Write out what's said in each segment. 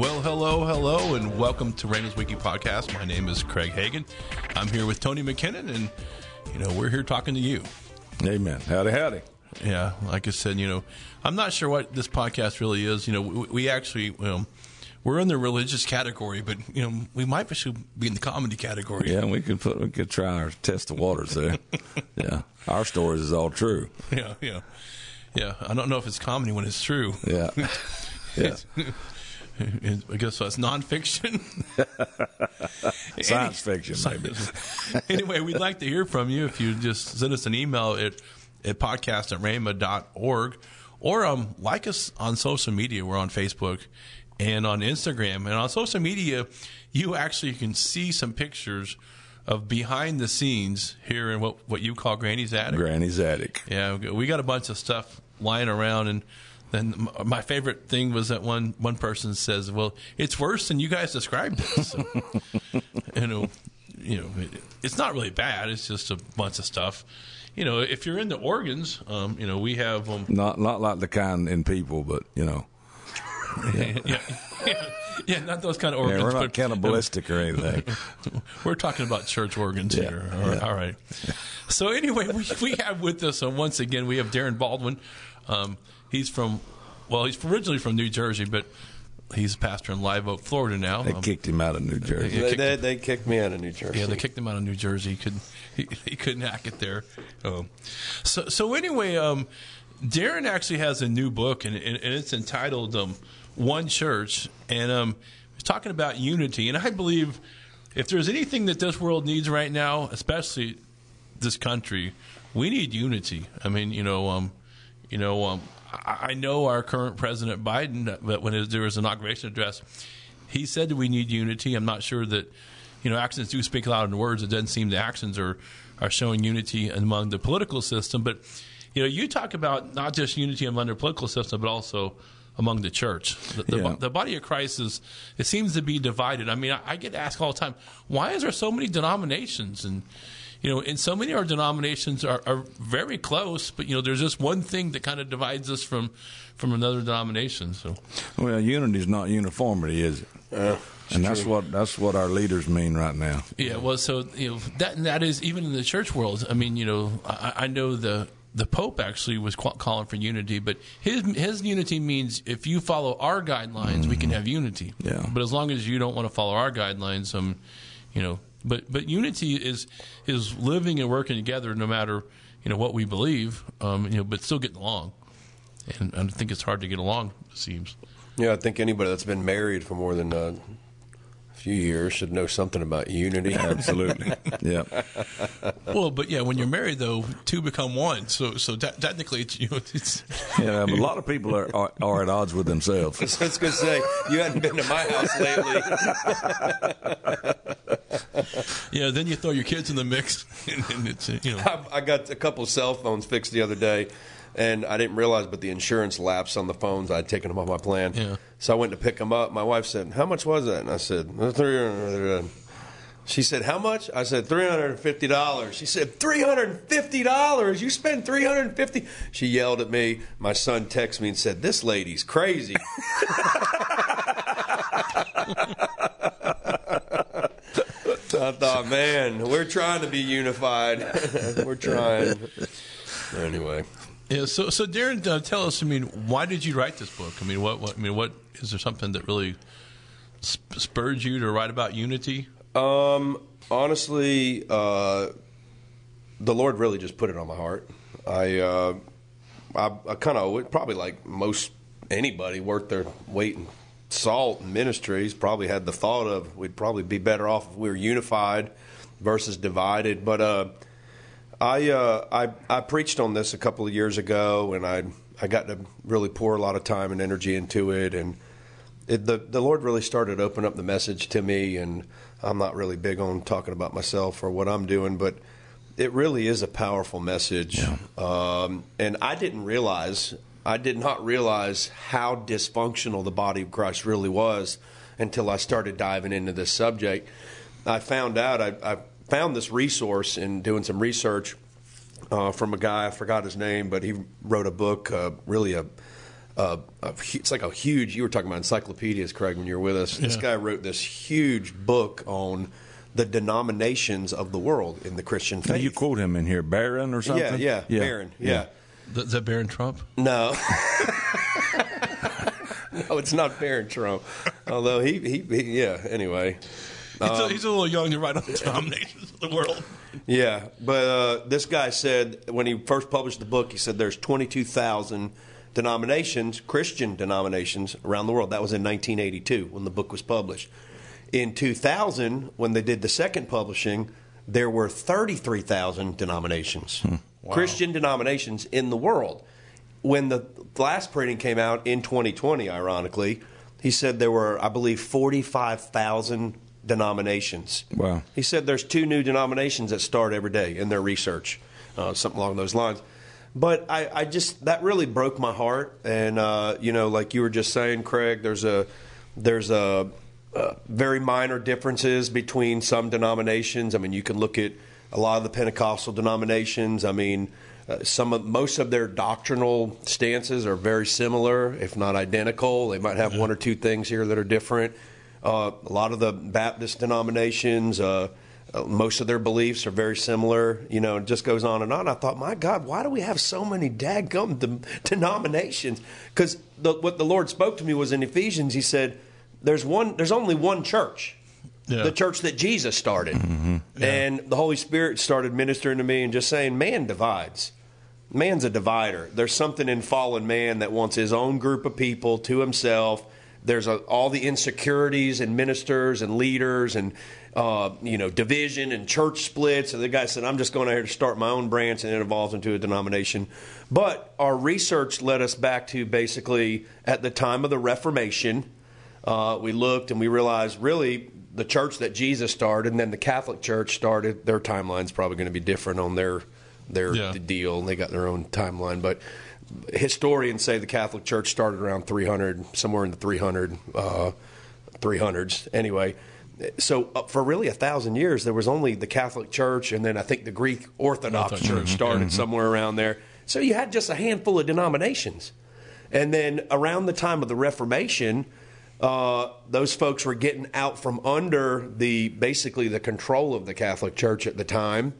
Well, hello, hello, and welcome to Randall's Wiki Podcast. My name is Craig Hagin. I'm here with Tony McKinnon, and you know we're here talking to you. Amen. Howdy, howdy. Yeah, like I said, you know, I'm not sure what this podcast really is. You know, we, we actually, well, we're in the religious category, but you know, we might be in the comedy category. Yeah, we could put we could try our test the waters there. yeah, our stories is all true. Yeah, yeah, yeah. I don't know if it's comedy when it's true. Yeah, yeah. I guess that's nonfiction. Science fiction, maybe. anyway, we'd like to hear from you. If you just send us an email at, at podcast at rhema.org or um, like us on social media. We're on Facebook and on Instagram. And on social media, you actually can see some pictures of behind the scenes here in what, what you call Granny's Attic. Granny's Attic. Yeah, we got a bunch of stuff lying around and then my favorite thing was that one one person says, "Well, it's worse than you guys described it." So, you know, you know, it, it's not really bad. It's just a bunch of stuff. You know, if you're into organs, um, you know, we have um, not not like the kind in people, but you know, yeah, yeah, yeah, yeah not those kind of organs. Yeah, we're not but, cannibalistic or anything. we're talking about church organs Yeah, here. All right. all right. So anyway, we we have with us uh, once again we have Darren Baldwin. Um, he's from, well, he's originally from New Jersey, but he's a pastor in Live Oak, Florida now. They Um, kicked him out of New Jersey. Yeah, They, kicked they, they kicked me out of New Jersey. Yeah, they kicked him out of New Jersey. He couldn't he, he couldn't hack it there. Um, so so anyway, um, Darren actually has a new book, and, and, and it's entitled um, "One Church," and um, he's talking about unity. And I believe if there's anything that this world needs right now, especially this country, we need unity. I mean, you know, um, you know, um, I, I know our current president Biden, that when there was an inauguration address, he said that we need unity. I'm not sure that you know actions do speak louder than words. It doesn't seem the actions are are showing unity among the political system. But you know, you talk about not just unity among the political system, but also among the church. The, the, Yeah. the body of Christ is it seems to be divided. I mean, I, I get asked all the time, why is there so many denominations and you know, and so many of our denominations are, are very close, but you know, there's just one thing that kind of divides us from from another denomination. So, Well, unity is not uniformity, is it? and that's what that's what our leaders mean right now. yeah, well, so you know that that is even in the church world. I mean, you know, I, I know the the Pope actually was calling for unity, but his his unity means if you follow our guidelines, we can have unity. Yeah. But as long as you don't want to follow our guidelines, um, you know, but but unity is is living and working together, no matter you know what we believe, um, you know, but still getting along. And I think it's hard to get along. It seems. Yeah, I think anybody that's been married for more than uh, few years should know something about unity. Absolutely. yeah. Well, but yeah, when you're married though, two become one. So so te- technically, it's, you know, it's Yeah. A lot of people are, are are at odds with themselves. I was going to say, you hadn't been to my house lately. yeah. Then you throw your kids in the mix, and, and it's uh, you know. I, I got a couple cell phones fixed the other day, and I didn't realize, but the insurance lapsed on the phones. I'd taken them off my plan. Yeah. So I went to pick them up. My wife said, "How much was that?" And I said, "300." She said, "How much?" I said, 350 dollars." She said, 350 dollars? You spend 350 She yelled at me. My son texted me and said, "This lady's crazy." I thought, man, we're trying to be unified. we're trying. Anyway, Yeah. So so Darren, uh, tell us. I mean, why did you write this book? I mean, what, what I mean, what is there something that really sp- spurred you to write about unity? um, honestly, uh, the Lord really just put it on my heart. I, uh, I, I kind of probably like most anybody worth their weight in salt ministries probably had the thought of we'd probably be better off if we were unified versus divided. But uh, I, uh, I I preached on this a couple of years ago, and I I got to really pour a lot of time and energy into it, and it, the the Lord really started to open up the message to me. And I'm not really big on talking about myself or what I'm doing, but it really is a powerful message. Um, and I didn't realize I did not realize how dysfunctional the body of Christ really was until I started diving into this subject. I found out I, I found this resource in doing some research uh, from a guy I forgot his name, but he wrote a book, uh, really a uh, a, it's like a huge. You were talking about encyclopedias, Craig, when you were with us. This guy wrote this huge book on the denominations of the world in the Christian faith. You quote him in here, Baron or something? yeah, yeah, Baron, yeah. Th- Is that Barron Trump? No. no, it's not Barron Trump. Although he, he, he yeah. Anyway, He's, Um, a, he's a little young to write on the denominations of the world. yeah. But uh, this guy said when he first published the book, he said there's 22,000 denominations, Christian denominations around the world. That was in 1982 when the book was published. In 2000, when they did the second publishing, there were 33,000 denominations, Christian denominations in the world. When the last printing came out in 2020, ironically, he said there were, I believe, 45,000 denominations. Wow. He said there's two new denominations that start every day in their research, uh, something along those lines. But I, I just that really broke my heart, and uh, you know, like you were just saying, Craig, there's a there's a, uh very minor differences between some denominations. I mean, you can look at a lot of the Pentecostal denominations. I mean, uh, some of most of their doctrinal stances are very similar, if not identical. They might have one or two things here that are different. Uh, a lot of the Baptist denominations, uh, uh, most of their beliefs are very similar. You know, it just goes on and on. I thought, my God, why do we have so many dadgum de- denominations? Because what the Lord spoke to me was in Ephesians. He said, "There's one. There's only one church." Yeah. the church that Jesus started. And the Holy Spirit started ministering to me and just saying, man divides. Man's a divider. There's something in fallen man that wants his own group of people to himself. There's a, all the insecurities and ministers and leaders and uh, you know division and church splits. And the guy said, "I'm just going out here to start my own branch," and it evolves into a denomination. But our research led us back to basically at the time of the Reformation uh, we looked and we realized really the church that Jesus started and then the Catholic Church started, their timeline's probably going to be different on their their Yeah. deal. They got their own timeline, but historians say the Catholic Church started around 300, somewhere in the 300 uh, 300s. Anyway, so uh, for really a thousand years, there was only the Catholic Church, and then I think the Greek Orthodox Orthodox, Church started somewhere around there. So you had just a handful of denominations. And then around the time of the Reformation, uh, those folks were getting out from under the basically the control of the Catholic Church at the time,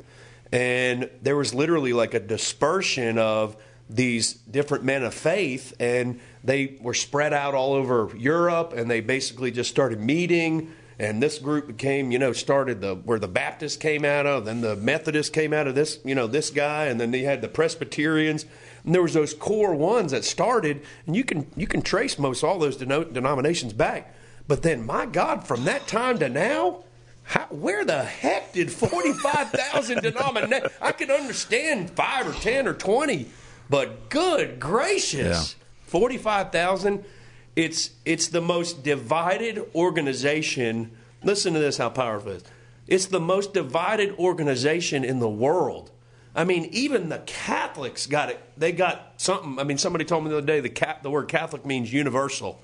and there was literally like a dispersion of these different men of faith, and they were spread out all over Europe, and they basically just started meeting. And this group became, you know, started the where the Baptists came out of, then the Methodists came out of this, you know, this guy, and then they had the Presbyterians, and there was those core ones that started, and you can you can trace most all those deno- denominations back. But then, my God, from that time to now, how, where the heck did forty five thousand denominations? I can understand five or ten or twenty, but good gracious, forty five thousand. It's it's the most divided organization. Listen to this, how powerful it is. It's the most divided organization in the world. I mean, even the Catholics got it. They got something. I mean, somebody told me the other day the cat, the word Catholic means universal.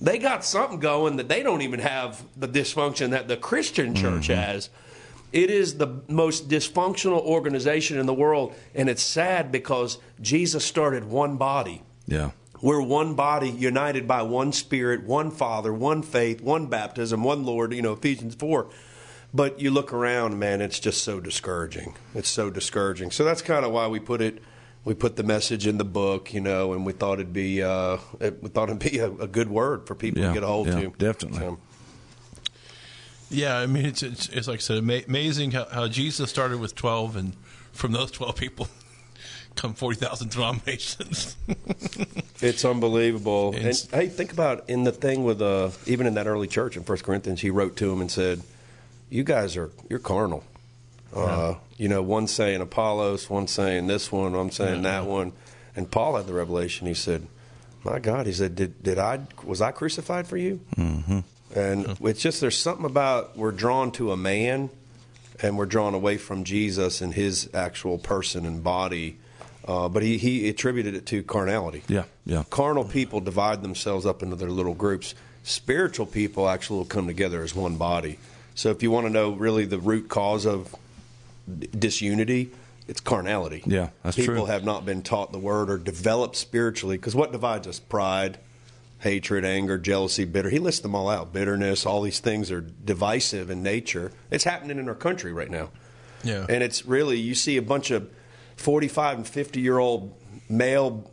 They got something going that they don't even have the dysfunction that the Christian church mm-hmm. has. It is the most dysfunctional organization in the world, and it's sad because Jesus started one body. Yeah. We're one body, united by one Spirit, one Father, one faith, one baptism, one Lord. You know, Ephesians four. But you look around, man, it's just so discouraging. It's so discouraging. So that's kind of why we put it. We put the message in the book, you know, and we thought it'd be uh, it, we thought it'd be a, a good word for people Yeah, to get a hold yeah, to. definitely. So, Yeah, I mean, it's it's, it's like I said, ama- amazing how, how Jesus started with twelve, and from those twelve people come forty thousand denominations. It's unbelievable. And, It's- hey, think about in the thing with uh, even in that early church in First Corinthians, he wrote to him and said, "You guys are you're carnal. Uh, you know, one saying Apollos, one saying this one, one saying that one." And Paul had the revelation. He said, "My God," he said, "Did did I was I crucified for you?" Mm-hmm. And it's just there's something about we're drawn to a man, and we're drawn away from Jesus and his actual person and body. Uh, but he, he attributed it to carnality. Yeah, yeah. Carnal people divide themselves up into their little groups. Spiritual people actually will come together as one body. So if you want to know really the root cause of disunity, it's carnality. Yeah, that's People true. have not been taught the word or developed spiritually because what divides us? Pride, hatred, anger, jealousy, bitter. He lists them all out. Bitterness, all these things are divisive in nature. It's happening in our country right now. Yeah. And it's really, you see a bunch of 45 and 50 year old male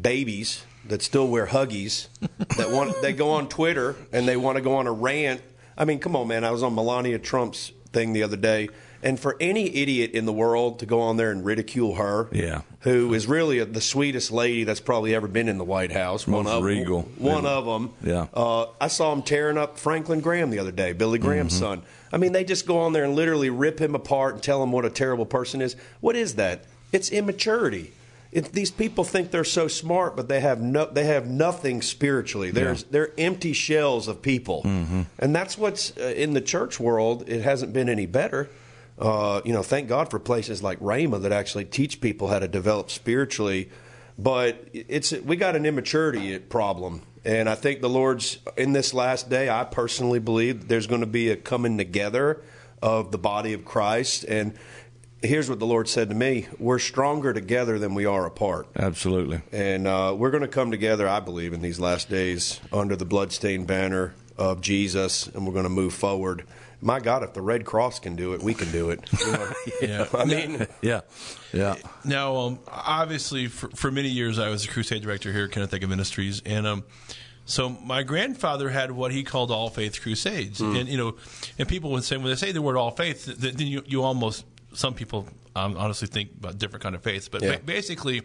babies that still wear huggies that want, they go on Twitter and they want to go on a rant. I mean, come on, man. I was on Melania Trump's thing the other day. And for any idiot in the world to go on there and ridicule her, Yeah. who is really the sweetest lady that's probably ever been in the White House, one Most of regal. one Yeah. of them. Yeah. Uh, I saw him tearing up Franklin Graham the other day, Billy Graham's Mm-hmm. son. I mean, they just go on there and literally rip him apart and tell him what a terrible person is. What is that? It's immaturity. It, these people think they're so smart, but they have no, they have nothing spiritually. There's they're empty shells of people, Mm-hmm. and that's what's uh, in the church world. It hasn't been any better. Uh, you know, thank God for places like Rhema that actually teach people how to develop spiritually. But it's we got an immaturity problem, and I think the Lord's in this last day. I personally believe there's going to be a coming together of the body of Christ. And here's what the Lord said to me: We're stronger together than we are apart. Absolutely. And uh, we're going to come together, I believe, in these last days under the bloodstained banner of Jesus, and we're going to move forward. My God, if the Red Cross can do it, we can do it. You know? Yeah. I mean, Yeah. Yeah. Now, um, obviously, for, for many years, I was a crusade director here at Kenneth Ministries, and um, so my grandfather had what he called all faith crusades, and you know, and people would say when they say the word all faith, then you, you almost some people um, honestly think about different kind of faiths, but Yeah. ba- basically.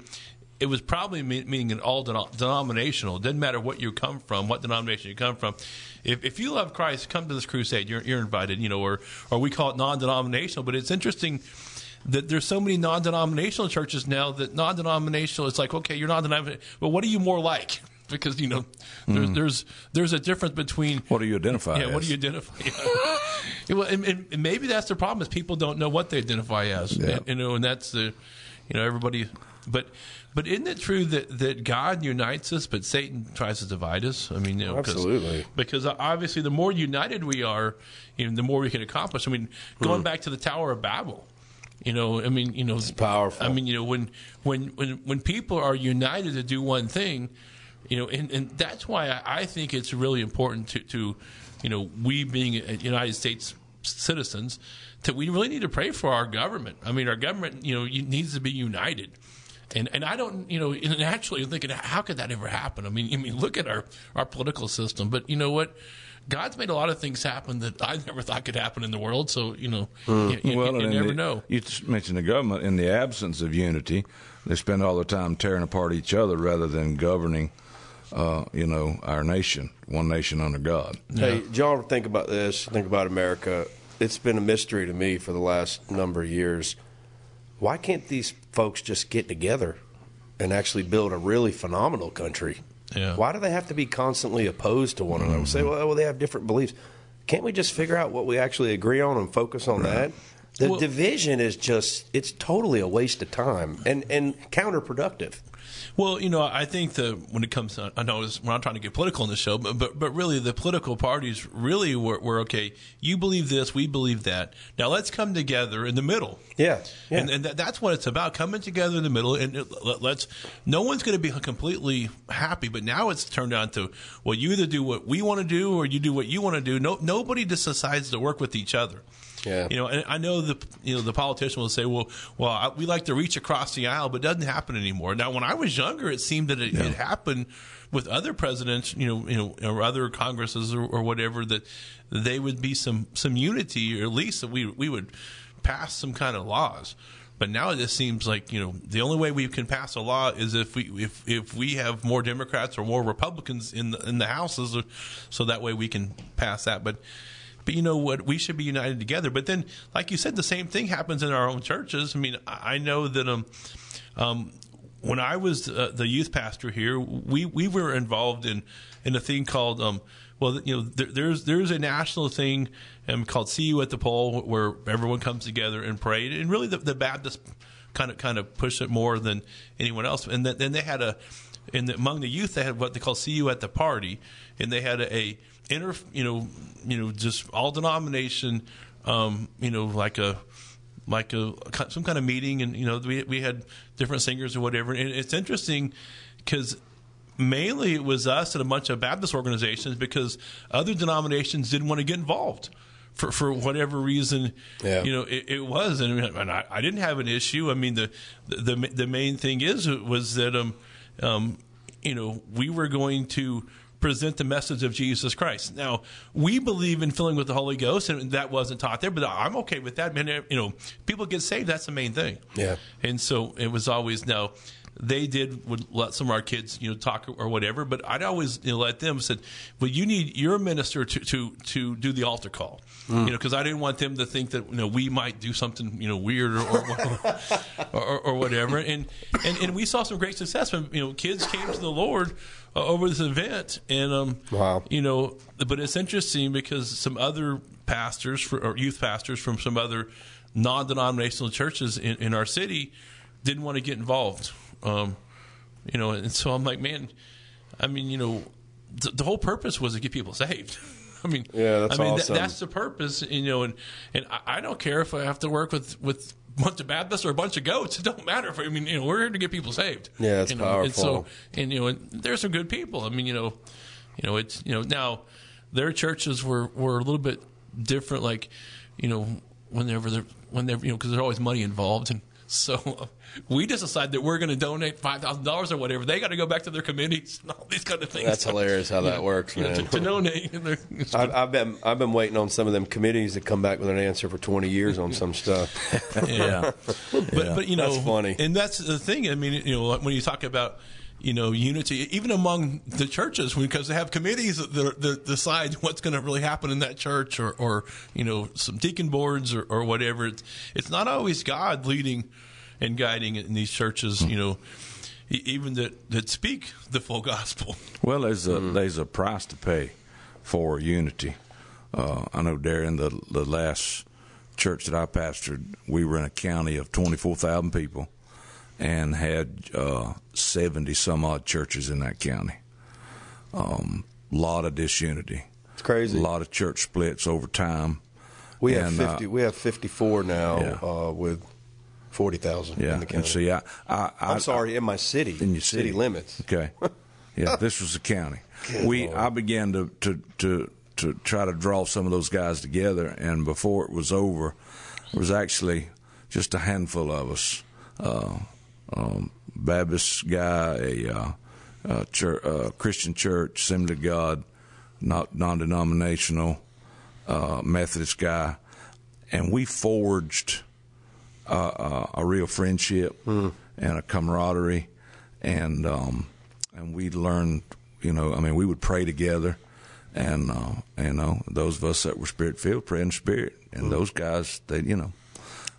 It was probably me- meaning an all denom- denominational. It didn't matter what you come from, what denomination you come from. If, if you love Christ, come to this crusade. You're, you're invited. You know, or or we call it non-denominational. But it's interesting that there's so many non-denominational churches now that non-denominational it's like okay you're non-denominational but what are you more like because you know hmm. there's there's there's a difference between What do you identify yeah what do you identify yeah, well, and, and, maybe that's the problem is people don't know what they identify as Yeah. and, you know and that's the you know everybody but but isn't it true that, that God unites us, but Satan tries to divide us? I mean, you know, Absolutely. because obviously the more united we are, you know, the more we can accomplish. I mean, going hmm. back to the Tower of Babel, you know, I mean, you know, it's powerful. I mean, you know, when when when when people are united to do one thing, you know, and, and that's why I, I think it's really important to, to, you know, we being uh, United States citizens, that we really need to pray for our government. I mean, our government, you know, needs to be united. And and I don't, you know, naturally you're thinking, how could that ever happen? I mean, I mean, look at our our political system. But you know what? God's made a lot of things happen that I never thought could happen in the world. So you know, you, you- Well, you in never the- know. You mentioned the government. In the absence of unity, they spend all the time tearing apart each other rather than governing, uh, you know, our nation, one nation under God. Hey, y'all, think about this. Think about America. It's been a mystery to me for the last number of years. Why can't these folks just get together and actually build a really phenomenal country? Yeah. Why do they have to be constantly opposed to one another? Say, well, well, they have different beliefs. Can't we just figure out what we actually agree on and focus on that? The Well- division is just, it's totally a waste of time and, and counterproductive. Well, you know, I think the when it comes to, I know it's- we're not trying to get political in this show, but but, but really the political parties really were, were okay. You believe this, we believe that. Now let's come together in the middle. Yeah, yeah. And, and that, that's what it's about coming together in the middle. And let- let's, no one's going to be completely happy, but now it's turned down to, well, you either do what we want to do or you do what you want to do. No, nobody just decides to work with each other. Yeah. You know, and I know the you know the politician will say, well, well, I, we like to reach across the aisle, but it doesn't happen anymore. Now, when I was younger, it seemed that it, it happened with other presidents, you know, you know, or other congresses or, or whatever that they would be some some unity, or at least that we we would pass some kind of laws. But now it just seems like you know the only way we can pass a law is if we if if we have more Democrats or more Republicans in the in the houses, so that way we can pass that. But but you know what? We should be united together. But then, like you said, the same thing happens in our own churches. I mean, I know that um, um, when I was uh, the youth pastor here, we, we were involved in in a thing called um, well, you know, there, there's there's a national thing um, called "See You at the Pole," where everyone comes together and pray, and really the, the Baptists kind of kind of push it more than anyone else. And then, then they had a in the, among the youth they had what they call "See You at the Party," and they had a, a inter you know you know just all denomination um, you know like a like a some kind of meeting, and you know we we had different singers or whatever. And it's interesting because mainly it was us and a bunch of Baptist organizations because other denominations didn't want to get involved. For, for whatever reason, Yeah. you know, it, it was, and, and I, I didn't have an issue. I mean, the the the main thing is was that um, um, you know, we were going to present the message of Jesus Christ. Now, we believe in filling with the Holy Ghost, and that wasn't taught there, but I'm okay with that. Man, you know, people get saved. That's the main thing. Yeah. And so it was always now. They did would let some of our kids, you know, talk or whatever, but I'd always you know, let them said, "Well, you need your minister to to to do the altar call," you know, because I didn't want them to think that you know we might do something you know weird or or, or, or whatever. And, and and we saw some great success when you know kids came to the Lord uh, over this event, and um, Wow. you know, but it's interesting because some other pastors for, or youth pastors from some other non-denominational churches in, in our city didn't want to get involved. Um, you know, and so I'm like, man, I mean, you know, the, the whole purpose was to get people saved. I mean, Yeah, that's I mean, awesome. that's the purpose, you know, and and I, I don't care if I have to work with with a bunch of Baptists or a bunch of goats. It don't matter. If, I mean, you know, we're here to get people saved. Yeah, that's you know, And so, powerful. and you know, and there's some good people. I mean, you know, you know, it's you know now their churches were were a little bit different. Like, you know, whenever they're whenever you know because there's always money involved, and so uh, we just decided that we're going to donate five thousand dollars or whatever. They got to go back to their committees and all these kind of things. That's hilarious how that works, You know, to, to donate. I've, I've been I've been waiting on some of them committees to come back with an answer for 20 years on some stuff. yeah. But but you know That's funny. and that's the thing. I mean, you know, when you talk about you know unity, even among the churches, because they have committees that, that, decide what's going to really happen in that church, or, or you know, some deacon boards or, or whatever. It's it's not always God leading and guiding in these churches. You know. Even that, that speak the full gospel. Well, there's a there's a price to pay for unity. Uh, I know, Darren, the the last church that I pastored, we were in a county of 24,000 people and had uh, 70 some odd churches in that county. Um, lot of disunity. It's crazy. A lot of church splits over time. We have And, uh, 50. we have 54 now Yeah. uh, with 40,000 Yeah, in the county. and see, I, I, I'm sorry, in my city, in your city city, limits. Okay, yeah, this was the county. we I began to, to to to try to draw some of those guys together, and before it was over, there was actually just a handful of us. Uh, um, Baptist guy, a uh, uh, church, uh, Christian church, Assembly of God, not non-denominational, uh, Methodist guy, and we forged uh, uh, a real friendship and a camaraderie, and um, and we learned, you know, I mean, we would pray together, and uh, you know, those of us that were spirit filled pray in spirit, and those guys, they, you know,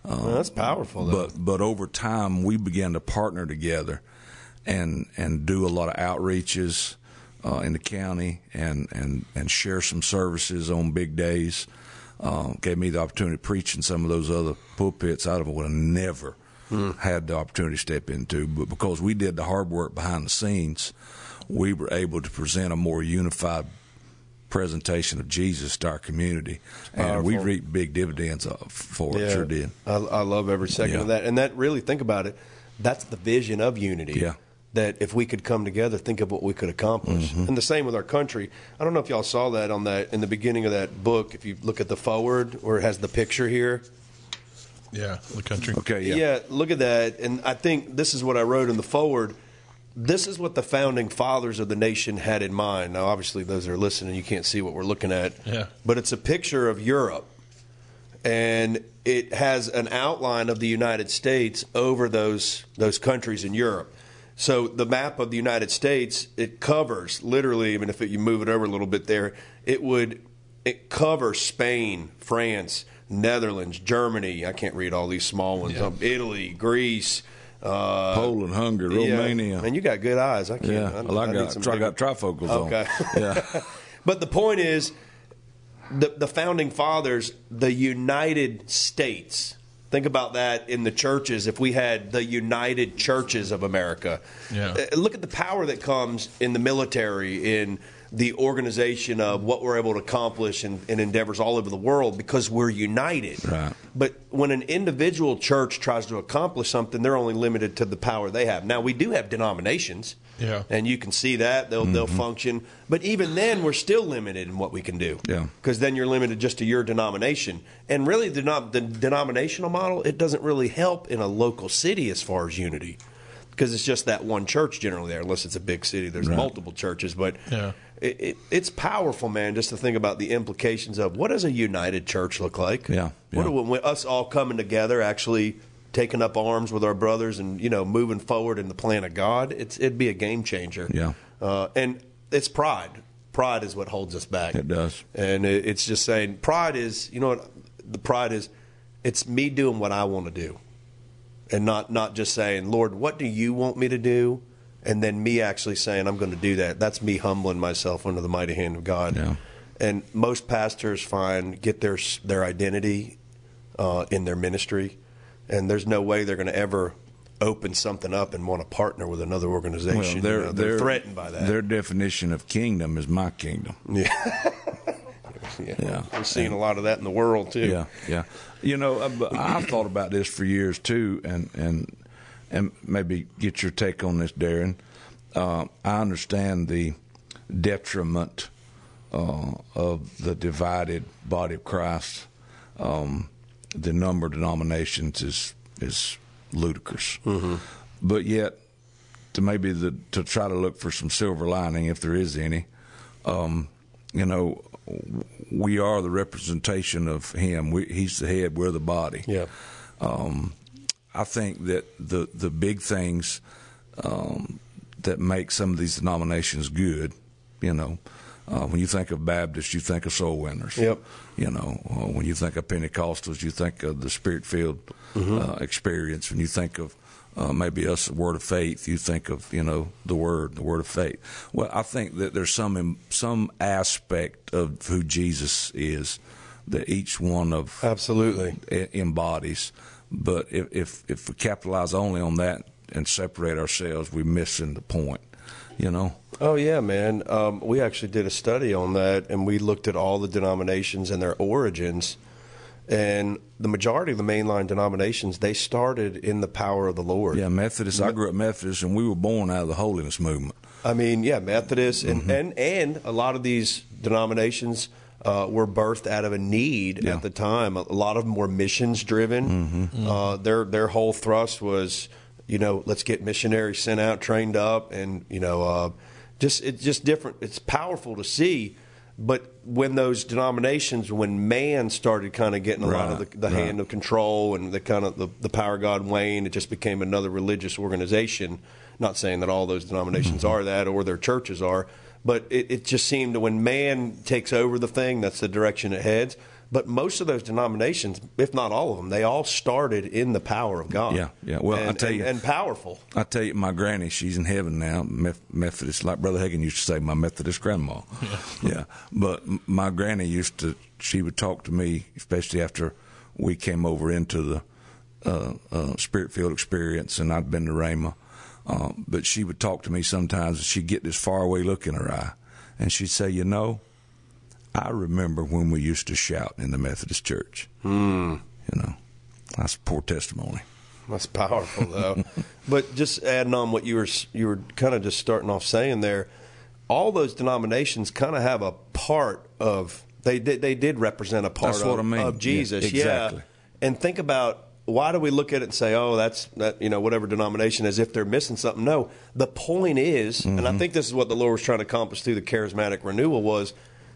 Well, that's powerful, though. but but over time we began to partner together, and and do a lot of outreaches uh, in the county, and and and share some services on big days. Uh, gave me the opportunity to preach in some of those other pulpits I would have never had the opportunity to step into, but because we did the hard work behind the scenes, we were able to present a more unified presentation of Jesus to our community, and we reap big dividends uh, for it. Sure did. I, I love every second Yeah. of that. And that really, think about it, that's the vision of unity. Yeah. That if we could come together, think of what we could accomplish. Mm-hmm. And the same with our country. I don't know if y'all saw that on that in the beginning of that book. If you look at the forward where it has the picture here, Yeah, the country. Okay, yeah. Yeah. look at that. And I think this is what I wrote in the forward. This is what the founding fathers of the nation had in mind. Now, obviously, those that are listening, you can't see what we're looking at. Yeah. But it's a picture of Europe. And it has an outline of the United States over those those countries in Europe. So the map of the United States it covers literally. I mean, if it, you move it over a little bit there, it would it covers Spain, France, Netherlands, Germany. I can't read all these small ones. Yeah. Um, Italy, Greece, uh, Poland, Hungary, yeah. Romania. Man, you got good eyes. I can't. yeah, I, well, I, need got, some I got bigger- trifocals Okay. on. Yeah, But the point is, the the founding fathers, the United States, Think about that in the churches. If we had the United Churches of America, Yeah. Uh, look at the power that comes in the military, in the organization of what we're able to accomplish in, in endeavors all over the world because we're united. Right. But when an individual church tries to accomplish something, they're only limited to the power they have. Now we do have denominations, Yeah. and you can see that they'll they'll mm-hmm. function. But even then, we're still limited in what we can do. Yeah. because then you're limited just to your denomination, and really the, denom- the denominational model it doesn't really help in a local city as far as unity. Because it's just that one church generally there, unless it's a big city. There's Right. multiple churches, but Yeah. It, it, it's powerful, man, just to think about the implications of what does a united church look like? Yeah, What yeah. do we, us all coming together, actually taking up arms with our brothers, and you know, moving forward in the plan of God? It's it'd be a game changer. Yeah. uh, and it's pride. Pride is what holds us back. It does. and it, it's just saying pride is you know what the pride is. It's me doing what I want to do and not not just saying, Lord, what do you want me to do? And then me actually saying, I'm going to do that. That's me humbling myself under the mighty hand of God. Yeah. And most pastors find get their their identity uh, in their ministry, and there's no way they're going to ever open something up and want to partner with another organization. Well, they're, know, they're, threatened by that. Their definition of kingdom is my kingdom. yeah. Yeah. We're seeing a lot of that in the world too. Yeah, yeah. You know, uh, but I've thought about this for years too, and and and maybe get your take on this, Darren. Uh, I understand the detriment uh, of the divided body of Christ. Um, the number of denominations is is ludicrous, but yet to maybe the to try to look for some silver lining, if there is any. Um, you know, we are the representation of Him. We, he's the head. We're the body. Yeah. Um, I think that the the big things um, that make some of these denominations good, you know, uh, when you think of Baptists, you think of soul winners. Yep. You know, uh, when you think of Pentecostals, you think of the Spirit filled uh, experience. When you think of uh, maybe us, the Word of Faith, you think of you know the Word, the Word of Faith. Well, I think that there's some some aspect of who Jesus is that each one of Absolutely. embodies. But if, if if we capitalize only on that and separate ourselves, we're missing the point. You know. Oh yeah, man. Um, we actually did a study on that, and we looked at all the denominations and their origins. And the majority of the mainline denominations, they started in the power of the Lord. Yeah, Methodist. I grew up Methodist, and we were born out of the holiness movement. I mean, yeah, Methodists and, Mm-hmm. and, and a lot of these denominations uh, were birthed out of a need Yeah. at the time. A, a lot of them were missions driven. Mm-hmm. Uh, their their whole thrust was, you know, let's get missionaries sent out, trained up, and you know, uh, just it's just different. It's powerful to see. But when those denominations, when man started kind of getting a lot of the, the right. hand of control and the kind of the, the power of God wane, it just became another religious organization. Not saying that all those denominations Mm-hmm. are that or their churches are, but it, it just seemed that when man takes over the thing, that's the direction it heads. But most of those denominations, if not all of them, they all started in the power of God. Yeah, yeah. Well, I tell you- and powerful. I tell you, my granny, she's in heaven now, Methodist, like Brother Hagin used to say, my Methodist grandma. Yeah. But my granny used to, she would talk to me, especially after we came over into the uh, uh, spirit Field experience, and I'd been to Rhema. Uh, but she would talk to me sometimes, and she'd get this faraway look in her eye, and she'd say, You know, I remember when we used to shout in the Methodist church. You know, that's poor testimony. That's powerful, though. but just adding on what you were you were kind of just starting off saying there, all those denominations kind of have a part of they did they did represent a part That's of, what I mean. of Jesus, Yeah, exactly. Yeah. And think about why do we look at it and say, oh, that's that you know whatever denomination as if they're missing something? No, the point is, and Mm-hmm. I think this is what the Lord was trying to accomplish through the charismatic renewal was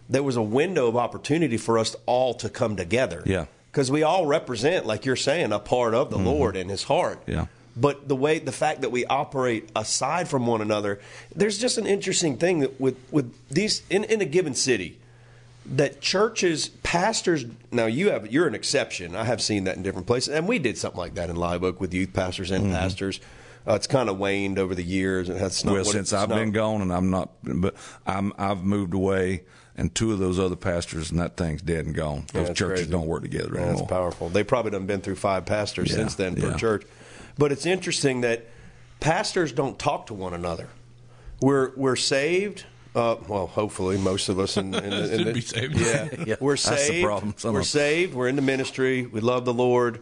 there was a window of opportunity for us all to come together. Yeah. Because we all represent, like you're saying, a part of the Lord and His heart. Mm-hmm. Yeah. But the way, the fact that we operate aside from one another, there's just an interesting thing that with with these in, in a given city, that churches, pastors. Now you have you're an exception. I have seen that in different places, and we did something like that in Live Oak with youth pastors and pastors. Uh, it's kind of waned over the years, and that's not well since I've not- been gone, and I'm not, but I'm I've moved away, and two of those other pastors, and that thing's dead and gone. Those that's churches crazy. don't work together Yeah, anymore. That's powerful. They probably done been through five pastors Yeah, since then per yeah. church. But it's interesting that pastors don't talk to one another. We're we're saved. Uh, well, hopefully, most of us in, in, the- in the- be saved. Yeah, Yeah, we're that's the saved. problem. Some We're of- saved. We're in the ministry. We love the Lord.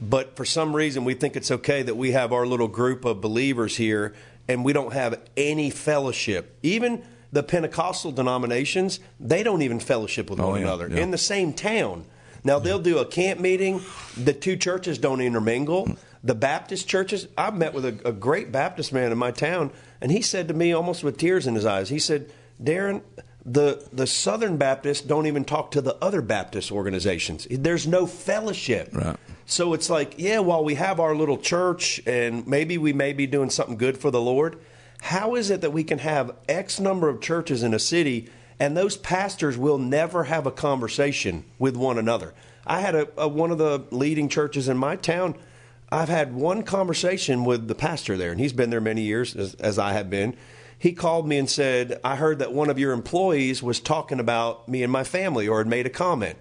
But for some reason, we think it's okay that we have our little group of believers here and we don't have any fellowship. Even the Pentecostal denominations, they don't even fellowship with Oh, one yeah, another yeah. in the same town. Now, they'll do a camp meeting. The two churches don't intermingle. The Baptist churches, I've met with a, a great Baptist man in my town, and he said to me, almost with tears in his eyes, he said, Darren, the, the Southern Baptists don't even talk to the other Baptist organizations. There's no fellowship. Right. So it's like, yeah, while we have our little church and maybe we may be doing something good for the Lord, how is it that we can have X number of churches in a city and those pastors will never have a conversation with one another? I had a, a one of the leading churches in my town. I've had one conversation with the pastor there, and he's been there many years, as, as I have been. He called me and said, I heard that one of your employees was talking about me and my family or had made a comment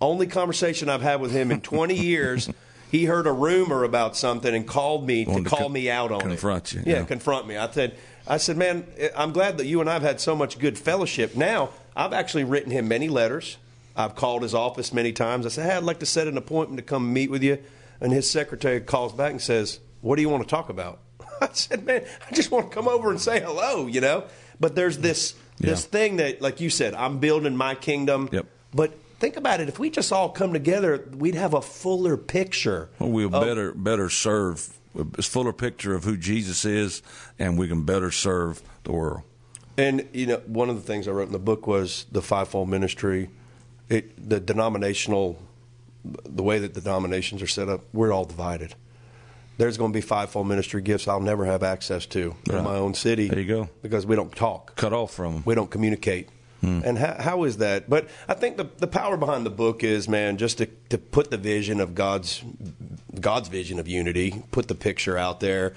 only conversation I've had with him in 20 years. He heard a rumor about something and called me to to call con- me out on confront it. you, Yeah, yeah. confront me. I said, I said, man, eh, I'm glad that you and I've had so much good fellowship. Now I've actually written him many letters. I've called his office many times. I said, hey, I'd like to set an appointment to come meet with you. And his secretary calls back and says, what do you want to talk about? I said, man, I just want to come over and say hello, you know. But there's this this Yeah. thing that, like you said, I'm building my kingdom. Yep. But think about it. If we just all come together, we'd have a fuller picture. Well, we'll of- better better serve a fuller picture of who Jesus is, and we can better serve the world. And you know, one of the things I wrote in the book was the fivefold ministry. It, the denominational, the way that the denominations are set up, we're all divided. There's going to be fivefold ministry gifts I'll never have access to in my own city. There you go. Because we don't talk. Cut off from them. we don't communicate. Hmm. And how, how is that? But I think the the power behind the book is, man, just to, to put the vision of God's God's vision of unity, put the picture out there,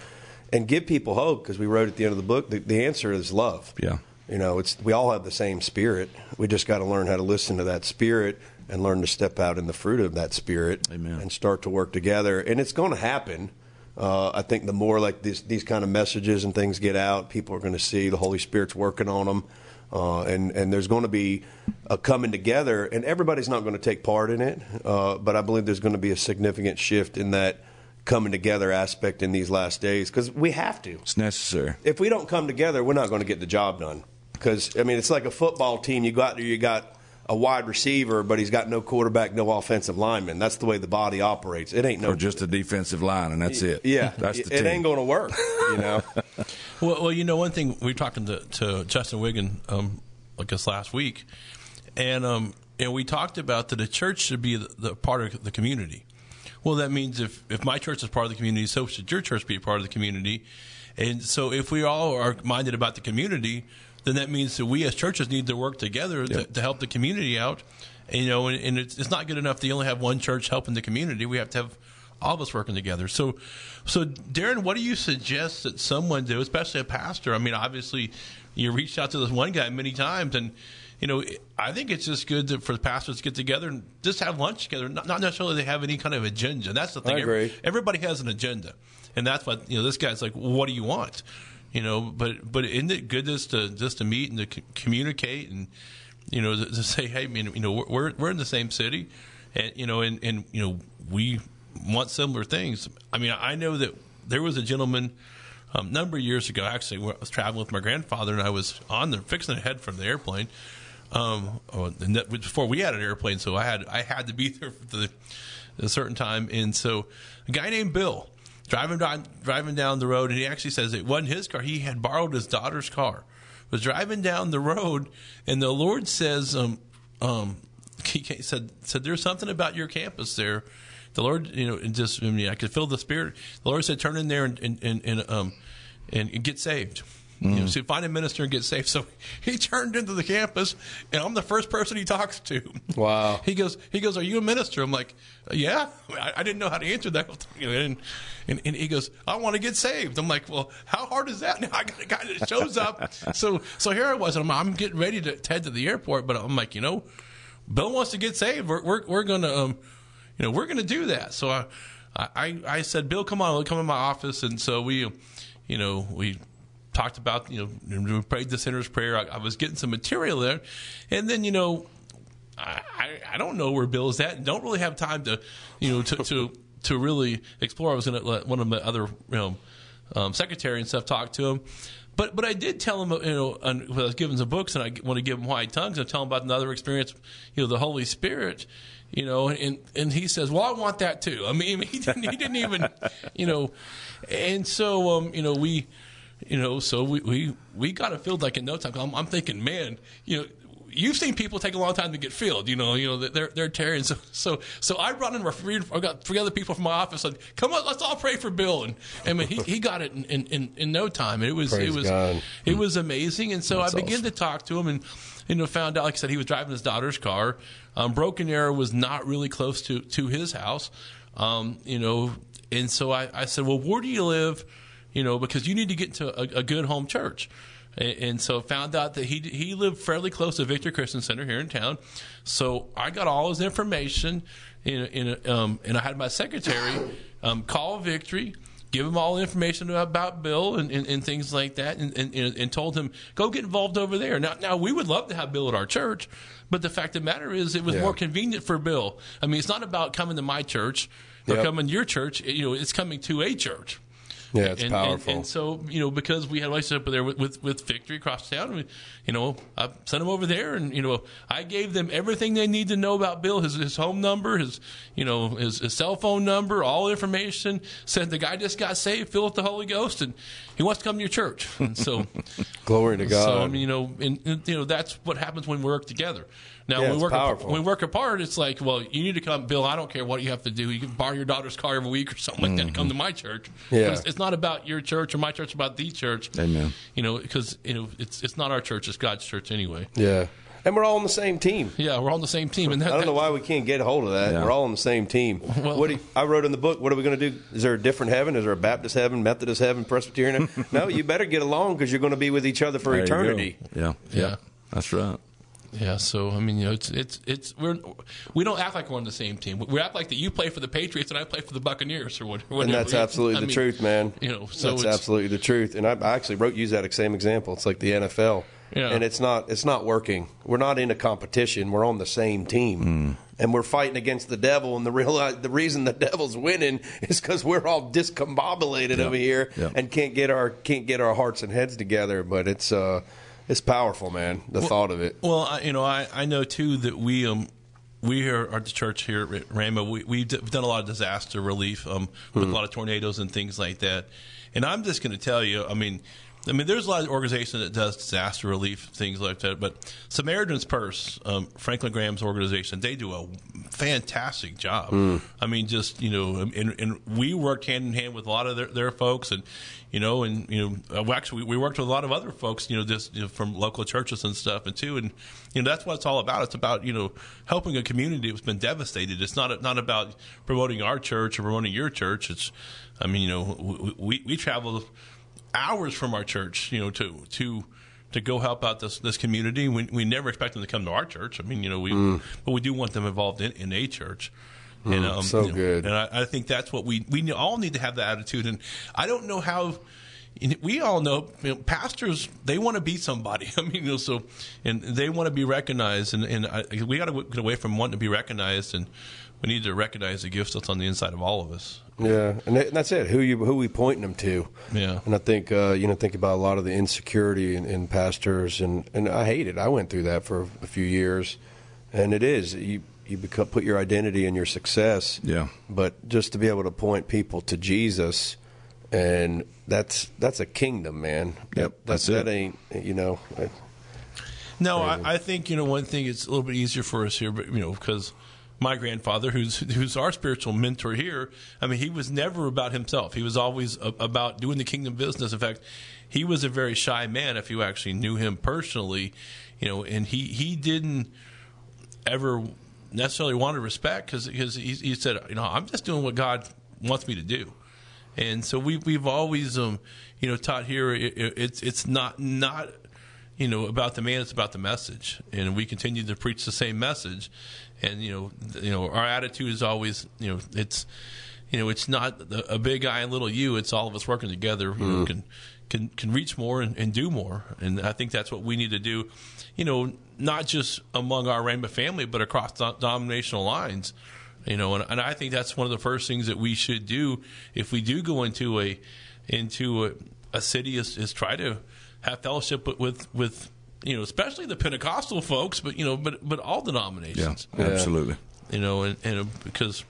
and give people hope. Because we wrote at the end of the book, the, the answer is love. Yeah. You know, it's we all have the same spirit. We just got to learn how to listen to that spirit and learn to step out in the fruit of that spirit Amen. and start to work together. And it's going to happen. Uh, I think the more like these these kind of messages and things get out, people are going to see the Holy Spirit's working on them. Uh, and and there's going to be a coming together, and everybody's not going to take part in it. Uh, but I believe there's going to be a significant shift in that coming together aspect in these last days because we have to It's necessary. if we don't come together, we're not going to get the job done. Because I mean, it's like a football team. You go out there, you got a wide receiver, but he's got no quarterback, no offensive lineman. That's the way the body operates. It ain't no Or just a defensive line, and that's it. Yeah, that's it, the it team. ain't going to work. You know. Well, well, you know, one thing we were talking to, to Justin Wigan, um, like this last week, and um, and we talked about that a church should be the, the part of the community. Well, that means if if my church is part of the community, so should your church be a part of the community. And so, if we all are minded about the community, then that means that we as churches need to work together to, to help the community out. And, you know, and, and it's, it's not good enough to only have one church helping the community. We have to have all of us working together. So, so Darren, what do you suggest that someone do, especially a pastor? I mean, obviously, you reached out to this one guy many times, and you know, I think it's just good that for the pastors to get together and just have lunch together. Not, not necessarily they have any kind of agenda. That's the thing. I agree. Everybody has an agenda, and that's what you know. This guy's like, "What do you want?" You know, but but isn't it good just to just to meet and to c- communicate and you know to, to say, hey, you know, we're we're in the same city, and you know, and and you know, we want similar things. I mean, I know that there was a gentleman um, a number of years ago. Actually, where I was traveling with my grandfather, and I was on there fixing to head from the airplane. Um, oh, that, before we had an airplane, so I had I had to be there for the, a certain time, and so a guy named Bill driving down driving down the road, and he actually says it wasn't his car; he had borrowed his daughter's car. Was driving down the road, and the Lord says, um, um, he said said there's something about your campus there. The Lord, you know, and just I mean, I could feel the Spirit. The Lord said, turn in there and and and, and um and get saved. You know, so find a minister and get saved. So he turned into the campus, and I'm the first person he talks to. Wow. He goes, he goes, "Are you a minister?" I'm like, "Yeah." I, I didn't know how to answer that. You know, and, and, and he goes, "I want to get saved." I'm like, "Well, how hard is that?" Now I got a guy that shows up. so so here I was, and I'm, I'm getting ready to head to the airport, but I'm like, you know, Bill wants to get saved. We're we're, we're gonna um, you know, we're gonna do that. So I I I said, Bill, come on, come in my office, and so we, you know, we talked about you know prayed the sinner's prayer. I, I was getting some material there, and then you know I, I don't know where Bill is at don't really have time to, you know, to, to, to really explore. I was going to let one of my other, you know, um, secretary and stuff talk to him. But, but I did tell him, you know, when I was giving some books and I want to give him white tongues and tell him about another experience, you know, the Holy Spirit, you know, and, and he says, well, I want that too. I mean, he didn't, he didn't even, you know, and so, um, you know, we, you know, so we, we, we got it filled like in no time. I'm, I'm thinking, man, you know, you've seen people take a long time to get filled. You know, you know they're they're tearing. So so so I brought in three. I got three other people from my office. Said, "Come on, let's all pray for Bill." And I mean, he, he got it in, in, in, no time. And it was Praise it was God. it was amazing. And so That's I began awesome. to talk to him and. You know, found out, like I said, he was driving his daughter's car. Um, Broken Arrow was not really close to, to his house. Um, you know, and so I, I said, well, where do you live? You know, because you need to get into a, a good home church. And, and so found out that he he lived fairly close to Victory Christian Center here in town. So I got all his information, in, in a, um, and I had my secretary um, call Victory, give him all the information about Bill and, and, and things like that, and, and, and told him go get involved over there. Now now we would love to have Bill at our church, but the fact of the matter is it was Yeah. more convenient for Bill. I mean, it's not about coming to my church or Yep. coming to your church. You know, it's coming to a church. Yeah, it's and, powerful. And, and so, you know, because we had a relationship there with, with, with Victory across town, we, you know, I sent them over there and, you know, I gave them everything they need to know about Bill, his, his home number, his, you know, his, his cell phone number, all information. Said the guy just got saved, filled with the Holy Ghost, and he wants to come to your church. And so, Glory to God. so I mean, you know, and, and, you know, that's what happens when we work together. Now, Yeah, when, we work apart, powerful. when we work apart, it's like, well, you need to come, Bill. I don't care what you have to do. You can borrow your daughter's car every week or something like that to come mm-hmm. to my church. Yeah. It's, it's not about your church or my church. It's about the church. Amen. You know, because you know, it's it's not our church. It's God's church anyway. yeah, and we're all on the same team. Yeah, we're all on the same team. And that, I don't know why we can't get a hold of that. Yeah. We're all on the same team. Well- what do you, I wrote in the book. What are we going to do? Is there a different heaven? Is there a Baptist heaven, Methodist heaven, Presbyterian? heaven? no, you better get along because you're going to be with each other for There eternity. Yeah, Yeah. that's right. Yeah, so I mean, you know, it's it's it's we're we don't act like we're on the same team. We act like that you play for the Patriots and I play for the Buccaneers or whatever. And that's absolutely I the mean, truth, man. You know, so that's it's, absolutely the truth. And I, I actually wrote use that same example. It's like the NFL, Yeah. and it's not it's not working. We're not in a competition. We're on the same team, and we're fighting against the devil. And the real the reason the devil's winning is because we're all discombobulated over here Yeah. and can't get our can't get our hearts and heads together. But it's uh it's powerful, man. The thought of it. Well, I, you know, I, I know too that we um we here at the church here at Rhema we we've done a lot of disaster relief um with a lot of tornadoes and things like that, and I'm just going to tell you, I mean. I mean, there's a lot of organization that does disaster relief things like that, but Samaritan's Purse, um, Franklin Graham's organization, they do a fantastic job. I mean, just you know, and, and we worked hand in hand with a lot of their, their folks, and you know, and you know, uh, actually, we worked with a lot of other folks, you know, just you know, from local churches and stuff, and too, and you know, that's what it's all about. It's about you know helping a community that's been devastated. It's not not about promoting our church or promoting your church. It's, I mean, you know, we we, we travel hours from our church, you know, to to to go help out this this community. We, we never expect them to come to our church. I mean, you know, we but we do want them involved in, in a church. And, um, so you know, good. And I, I think that's what we we all need to have that attitude. And I don't know how. We all know, you know pastors. They want to be somebody. I mean, you know, so and they want to be recognized. And, and I, we got to get away from wanting to be recognized, and we need to recognize the gifts that's on the inside of all of us. Yeah, and that- and that's it. Who you who we pointing them to? Yeah. And I think uh, you know think about a lot of the insecurity in, in pastors, and and I hate it. I went through that for a few years, and it is you you become put your identity in your success. Yeah. But just to be able to point people to Jesus, and that's that's a kingdom, man. Yep, That, that's that it. ain't you know. No, I, I think you know one thing. It's a little bit easier for us here, but you know because my grandfather, who's who's our spiritual mentor here. I mean, he was never about himself. He was always a, about doing the kingdom business. In fact, he was a very shy man. If you actually knew him personally, you know, and he he didn't ever necessarily want to respect because because he, he said, you know, I'm just doing what God wants me to do. And so we we've always um you know taught here it, it, it's it's not not you know about the man it's about the message. And we continue to preach the same message. And you know you know our attitude is always you know it's you know it's not a big I and little you. It's all of us working together you know, mm. can can can reach more and, and do more. And I think that's what we need to do you know not just among our Rhema family but across denominational lines. You know, and, and I think that's one of the first things that we should do if we do go into a into a, a city is, is try to have fellowship with, with, with you know, especially the Pentecostal folks, but you know, but but all denominations. Yeah, absolutely. You know, and, and uh, because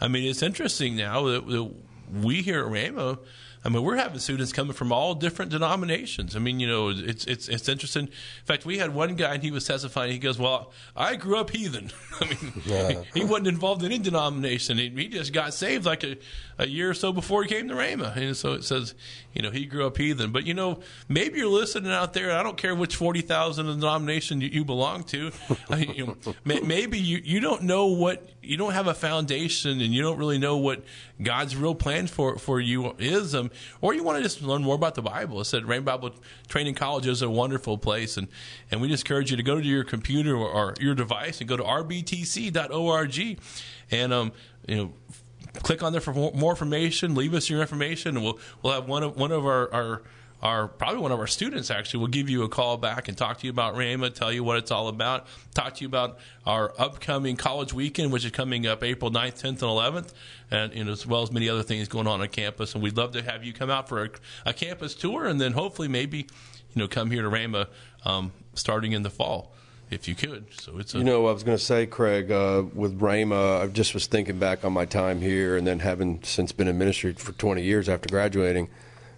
I mean, it's interesting now that, that we here at Rhema I mean, we're having students coming from all different denominations. I mean, you know, it's it's it's interesting. In fact, we had one guy and he was testifying. He goes, "Well, I grew up heathen. I mean, yeah. he, he, wasn't involved in any denomination. He, he, just got saved like a, a year or so before he came to Rhema. And so it says, you know, he grew up heathen. But you know, maybe you're listening out there. I don't care which forty thousand denomination you, you, belong to. I you know, maybe you you don't know what you don't have a foundation and you don't really know what God's real plan for for you is. Um, or you want to just learn more about the Bible. I said Rhema Bible Training College is a wonderful place, and, and we just encourage you to go to your computer or, or your device and go to rbtc.org and um, you know click on there for more information. Leave us your information, and we'll we'll have one of one of our, our our probably one of our students actually will give you a call back and talk to you about Rhema, tell you what it's all about, talk to you about our upcoming college weekend, which is coming up April 9th, 10th, and 11th, and as well as many other things going on on campus. And we'd love to have you come out for a, a campus tour, and then hopefully maybe you know come here to Rhema um, starting in the fall if you could. So it's a, you know I was going to say, Craig, uh, with Rhema, I just was thinking back on my time here, and then having since been in ministry for 20 years after graduating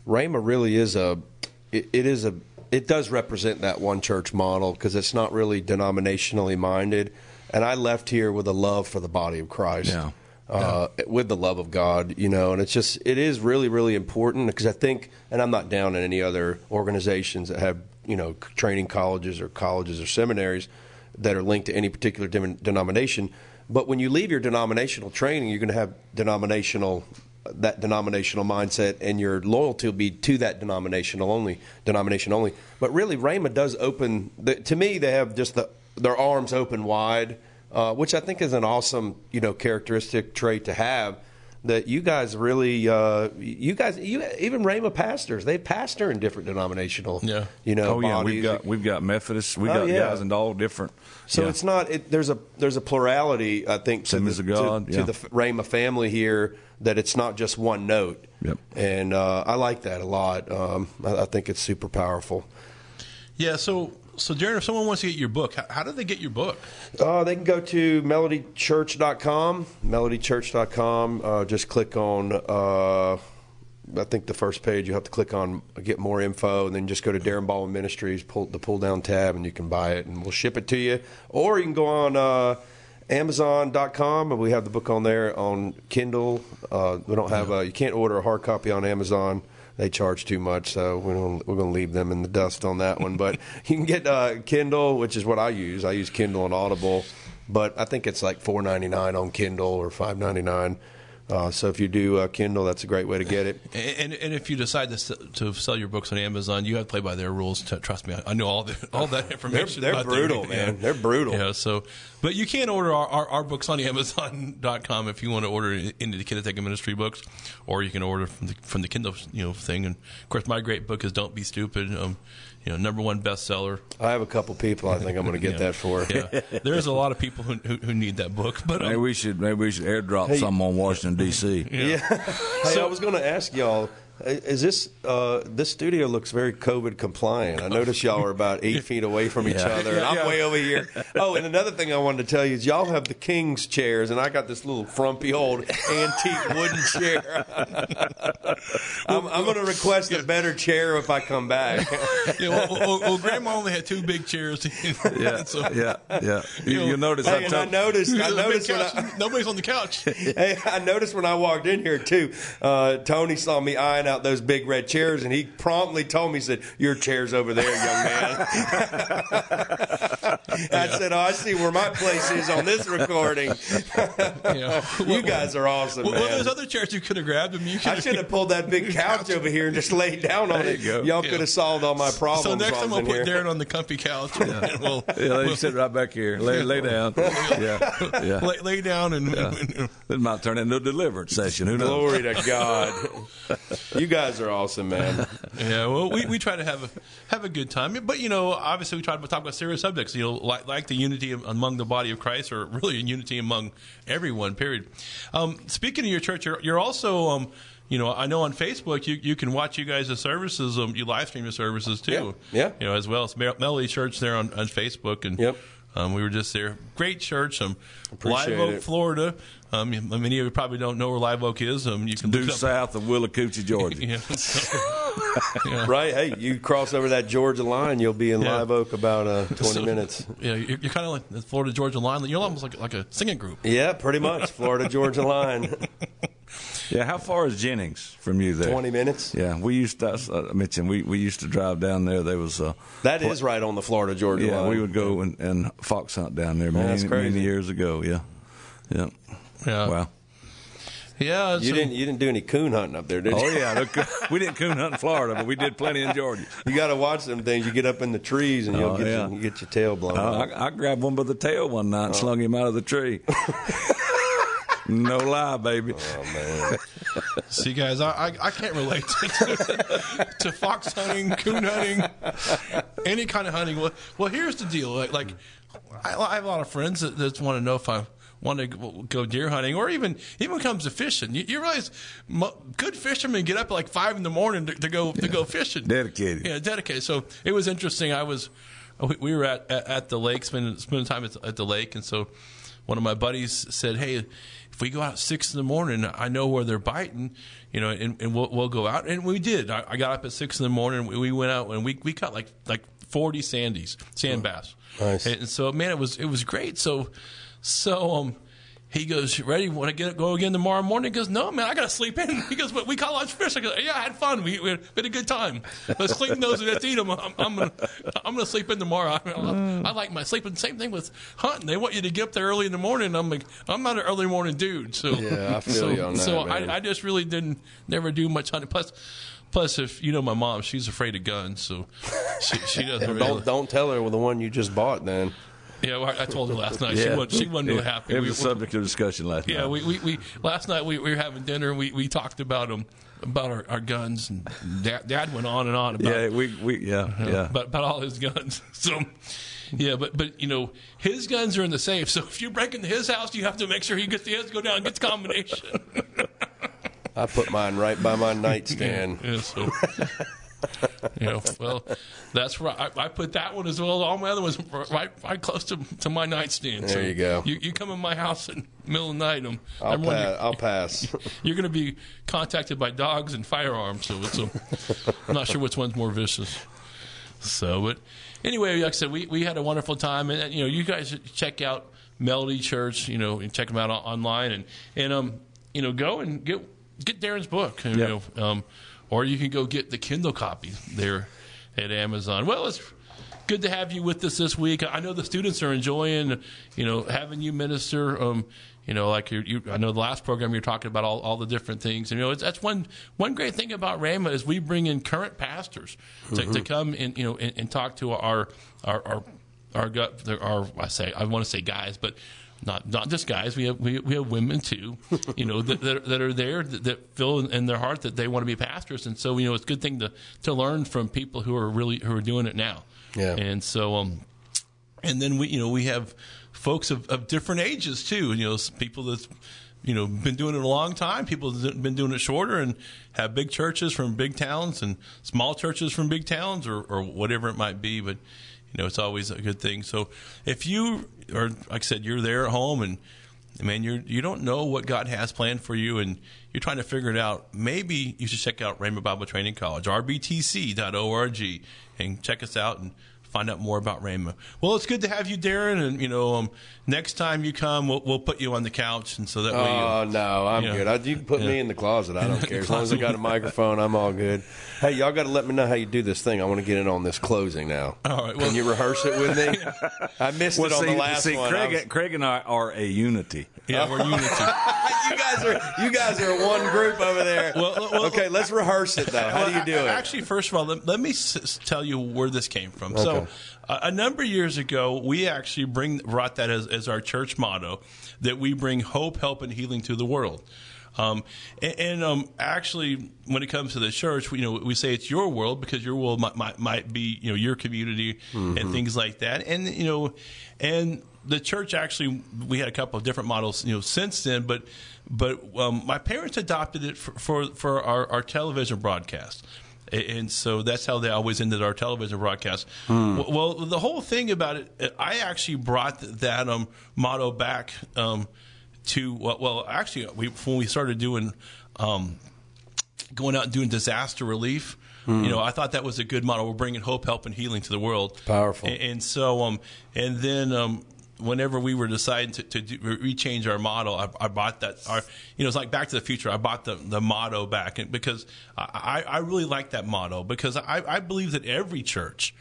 Rhema really is a it, it is a it does represent that one church model because it's not really denominationally minded. And I left here with a love for the body of Christ. Yeah. Uh, yeah. with the love of God, you know, and it's just it is really really important because I think, and I'm not down in any other organizations that have you know training colleges or colleges or seminaries that are linked to any particular denomination. But when you leave your denominational training, you're going to have denominational that denominational mindset and your loyalty will be to that denominational only denomination only. But really, Rhema does open. The, to me, they have just the, their arms open wide, uh, which I think is an awesome you know characteristic trait to have. That you guys really, uh, you guys, you, even Rhema pastors, they pastor in different denominational, yeah. you know. Oh yeah, we've got we've got Methodists, we've oh, got yeah. guys in all different. So yeah. it's not. It, there's a there's a plurality, I think, to the, God, to, yeah. to the Rhema family here that it's not just one note. Yep. And uh, I like that a lot. Um, I, I, think it's super powerful. Yeah. So, so Darren, if someone wants to get your book, how, how do they get your book? Uh, they can go to melodychurch.com. Melodychurch.com. Uh, just click on. Uh, I think the first page you have to click on get more info, and then just go to Darren Baldwin Ministries, pull the pull down tab, and you can buy it, and we'll ship it to you. Or you can go on uh, Amazon.com, and we have the book on there on Kindle. Uh, we don't have a, you can't order a hard copy on Amazon. They charge too much, so we're going we're gonna leave them in the dust on that one. But you can get uh, Kindle, which is what I use. I use Kindle and Audible, but I think it's like four ninety nine on Kindle or five ninety nine. Uh, so if you do uh, Kindle, that's a great way to get it. And, and if you decide to, to sell your books on Amazon, you have to play by their rules. To, trust me, I know all the, all that information. they're, they're brutal, man. They're brutal. Yeah. So, but you can order our, our, our, books on Amazon.com if you want to order into the Kinetic Ministry books, or you can order from the from the Kindle you know thing. And of course, my great book is Don't Be Stupid. Um, you know, number one bestseller. I have a couple people I think I'm going to get yeah. that for. yeah, there's a lot of people who, who, who need that book. But um, maybe we should maybe we should airdrop hey, some on Washington D.C. Yeah. yeah. hey, so, I was going to ask y'all. Is this uh, this studio looks very COVID compliant? I notice y'all are about eight feet away from each other, and I'm Yeah. way over here. Oh, and another thing I wanted to tell you is y'all have the king's chairs, and I got this little frumpy old antique wooden chair. I'm, I'm going to request a better chair if I come back. Yeah, well, well, well, Grandma only had two big chairs. Yeah, so, yeah, yeah. You, You know, you notice Hey, I noticed, I There's a big noticed when couch. I, Nobody's on the couch. Hey, I noticed when I walked in here too. Uh, Tony saw me eyeing out those big red chairs, and he promptly told me, he "said Your chair's over there, young man." I said, "Oh, I see where my place is on this recording." Yeah. you guys are awesome, Well, well, man. there's other chairs you could have grabbed. I mean, you could I should have pulled that big couch over here and just laid down on it. you go. Y'all Yeah. could have solved all my problems. So next while I time was we'll put here. Darren on the comfy couch. And, and we'll, yeah, let we'll sit right back here. Lay, lay down. Yeah, yeah. lay, lay down and, and- It might turn into a deliverance session. Who knows? Glory to God. You guys are awesome, man. yeah. Well, we, we try to have a have a good time, but you know, obviously we try to talk about serious subjects. You know, like like the unity among the body of Christ, or really a unity among everyone. Period. Um, speaking of your church, you're, you're also. Um, you know, I know on Facebook you, you can watch you guys' services. Um, you live stream your services too. Yeah, yeah. You know, as well as Mel- Melody Church there on, on Facebook, and Yep. Um, we were just there. Great church. Um, Appreciate Live Oak, it. Florida. Um, many of you probably don't know where Live Oak is. Um, you can Due south of Willacoochee, Georgia. Yeah. So, yeah. Right? Hey, you cross over that Georgia line, you'll be in Yeah. Live Oak about uh, 20 So- minutes. Yeah, you're, you're kind of like the Florida Georgia line. You're almost like like a singing group. Yeah, pretty much. Florida Georgia line. Yeah, how far is Jennings from you there? 20 minutes. Yeah, we used to. I mentioned we, we used to drive down there. There was uh, That is right on the Florida Georgia yeah, line. we would go and, and fox hunt down there That's many crazy. many years ago. Yeah, yeah. Yeah, Wow. yeah. You so- didn't you didn't do any coon hunting up there, did you? Oh yeah, look, we didn't coon hunt in Florida, but we did plenty in Georgia. You got to watch them things. You get up in the trees and you'll Oh, get yeah. your, you get your tail blown Uh. I, I grabbed one by the tail one night and slung him out of the tree. no lie, baby. Oh man, See, guys, I, I, I can't relate to, to fox hunting, coon hunting, any kind of hunting. Well, well here's the deal. Like, like I, I have a lot of friends that, that want to know if I want to go- deer hunting, or even even when it comes to fishing. You, you realize mo- good fishermen get up at like five in the morning to, to go to go fishing. Dedicated. Yeah, dedicated. So it was interesting. I was we, we were at, at at the lake, spending spending time at, at the lake, and so one of my buddies said, "Hey, if we go out at six in the morning, I know where they're biting, you know, and, and we'll we'll go out." And we did. I, I got up at six in the morning. We, we went out and we we caught like like forty sandies, sand bass. Nice. And so man, it was it was great. So so um. He goes, ready? Want to get go again tomorrow morning? He goes, no, man, I got to sleep in. He goes, but we caught a lot of fish. I go, yeah, I had fun. We, we, had, a good time. Let's sleep those and let's eat them. I'm, I'm gonna I'm gonna sleep in tomorrow. I, I like my sleeping. Same thing with hunting. They want you to get up there early in the morning. I'm like, I'm not an early morning dude. So Yeah, I feel so, you on that, So man. I, I just really didn't never do much hunting. Plus. Plus, if you know my mom, she's afraid of guns, so she, she doesn't. really, don't don't tell her with the one you just bought. Then Yeah, well, I told her last night. She wasn't. She wasn't really happy. It We- was a subject of discussion last yeah, night. we, we, we last night we, we were having dinner and we, we talked about them about our, our guns and dad, dad went on and on about yeah, we, we yeah, uh-huh. yeah. about, about all his guns. So yeah, but but you know his guns are in the safe. So if you break into his house, you have to make sure he gets the heads go down, and gets the combination. I put mine right by my nightstand. Yeah, so. You know, well, that's right. I, I put that one as well all my other ones right, right close to, to my nightstand. There so you go. You, you come in my house in the middle of the night, and I'll I'm wondering- pass. I'll pass. you're going to be contacted by dogs and firearms. So it's a, I'm not sure which one's more vicious. So, but anyway, like I said, we, we had a wonderful time, and, you know, you guys check out Melody Church, you know, and check them out online, and and um, you know, go and get get Darren's book, you Yeah. know, um, or you can go get the Kindle copy there at Amazon. Well, it's good to have you with us this week. I know the students are enjoying, you know, having you minister. Um, you know, like you, I know the last program you're talking about all, all the different things, and you know, it's, that's one one great thing about Rhema is we bring in current pastors to, to come and you know and, and talk to our our our our, our I say I want to say guys, but not not just guys. We have we, we have women too, you know, that, that, that are there that, that feel in, their heart that they want to be pastors, and so you know it's a good thing to to learn from people who are really who are doing it now. Yeah. and so um, and then we you know we have folks of, of different ages too. You know, people that's you know been doing it a long time. People that have been doing it shorter and have big churches from big towns and small churches from big towns or, or whatever it might be. But you know, it's always a good thing. So if you or like I said, you're there at home and man, you're you don't know what God has planned for you, and you're trying to figure it out. Maybe you should check out Rhema Bible Training College, rbtc.org, and check us out and find out more about Rhema. Well, it's good to have you, Darren, and you know, um, next time you come, we'll, we'll, put you on the couch, and so that way. Oh you, no, I'm you know, good. I, you can put yeah. me in the closet. I don't care as long as I got a microphone. I'm all good. Hey, y'all got to let me know how you do this thing. I want to get in on this closing now. All right, well- can you rehearse it with me? I missed Well, it on see, the last see one. I Craig, was- Craig and I are a unity. Yeah, we're unity. you guys are you guys are one group over there. Well, well, okay, let's rehearse it though. How do you do Well, it? Actually, first of all, let, let me s- tell you where this came from. So, uh, a number of years ago, we actually bring brought that as, as our church motto that we bring hope, help, and healing to the world. Um, and and um, actually, when it comes to the church, we, you know, we say it's your world because your world might, might, might be, you know, your community and things like that. And you know, and the church actually, we had a couple of different models, you know, since then. But but um, my parents adopted it for for, for our, our television broadcast. And so that's how they always ended our television broadcast. Well, well, the whole thing about it, I actually brought that um, motto back um, to well, well, actually, we, when we started doing um, going out and doing disaster relief. You know, I thought that was a good model. We're bringing hope, help, and healing to the world. Powerful. And, and so, um, and then um, whenever we were deciding to, to do, rechange our model, I, I bought that. Our, you know, it's like Back to the Future. I bought the the motto back and because I, I really like that motto because I, I believe that every church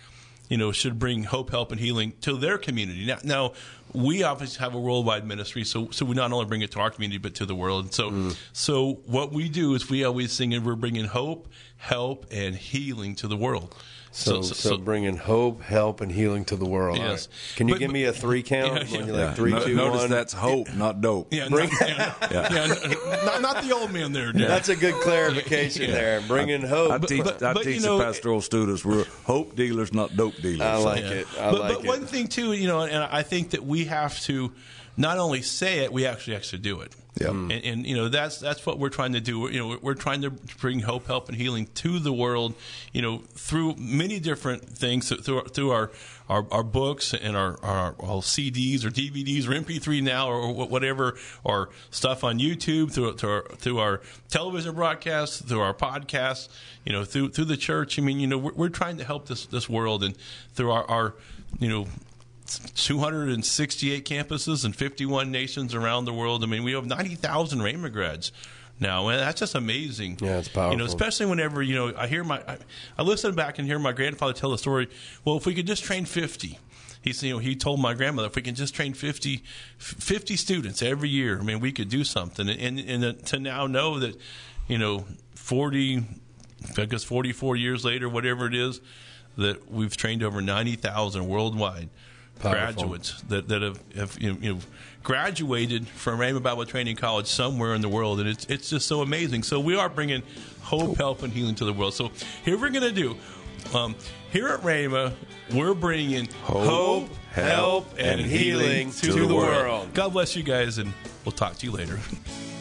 you know, should bring hope, help, and healing to their community. Now, now we obviously have a worldwide ministry, so so we not only bring it to our community but to the world. And so, mm. so what we do is we always sing and we're bringing hope, help, and healing to the world. So, so, bringing hope, help, and healing to the world. Yes. All right. Can you But- give me a three count? Yeah, yeah. you're like three, No- two, notice one? that's hope, not dope. yeah, not, yeah, yeah, n- not, not the old man there. Derek. That's a good clarification there. Bringing hope. I teach, but- I but, teach you know- the pastoral students we're hope dealers, not dope dealers. I like Yeah. it. I but, like but it. one thing too, you know, and I think that we have to not only say it, we actually actually do it. Yeah. And, mm. and you know that's that's what we're trying to do. We're, you know, we're, we're trying to bring hope, help, and healing to the world. You know, through many different things, through our, through our, our our books and our our, our CDs or DVDs or MP3 now or whatever, or stuff on YouTube through through our, through our television broadcasts, through our podcasts. You know, through through the church. I mean, you know, we're, we're trying to help this this world and through our, our you know 268 campuses in 51 nations around the world. I mean, we have 90,000 Rhema grads now, and that's just amazing. Yeah, it's powerful. You know, especially whenever you know I hear my, I, I listen back and hear my grandfather tell the story. Well, if we could just train 50. He's, you know, he told my grandmother if we can just train 50, 50 students every year, I mean, we could do something. And, and, and to now know that, you know, 40, I guess 44 years later, whatever it is, that we've trained over 90,000 worldwide Powerful. graduates that, that have, have you, know, graduated from Rhema Bible Training College somewhere in the world. And it's, it's just so amazing. So we are bringing hope, help, and healing to the world. So here we're going to do. Um, here at Rhema, we're bringing hope, help, and, healing to, the, world. God bless you guys, and we'll talk to you later.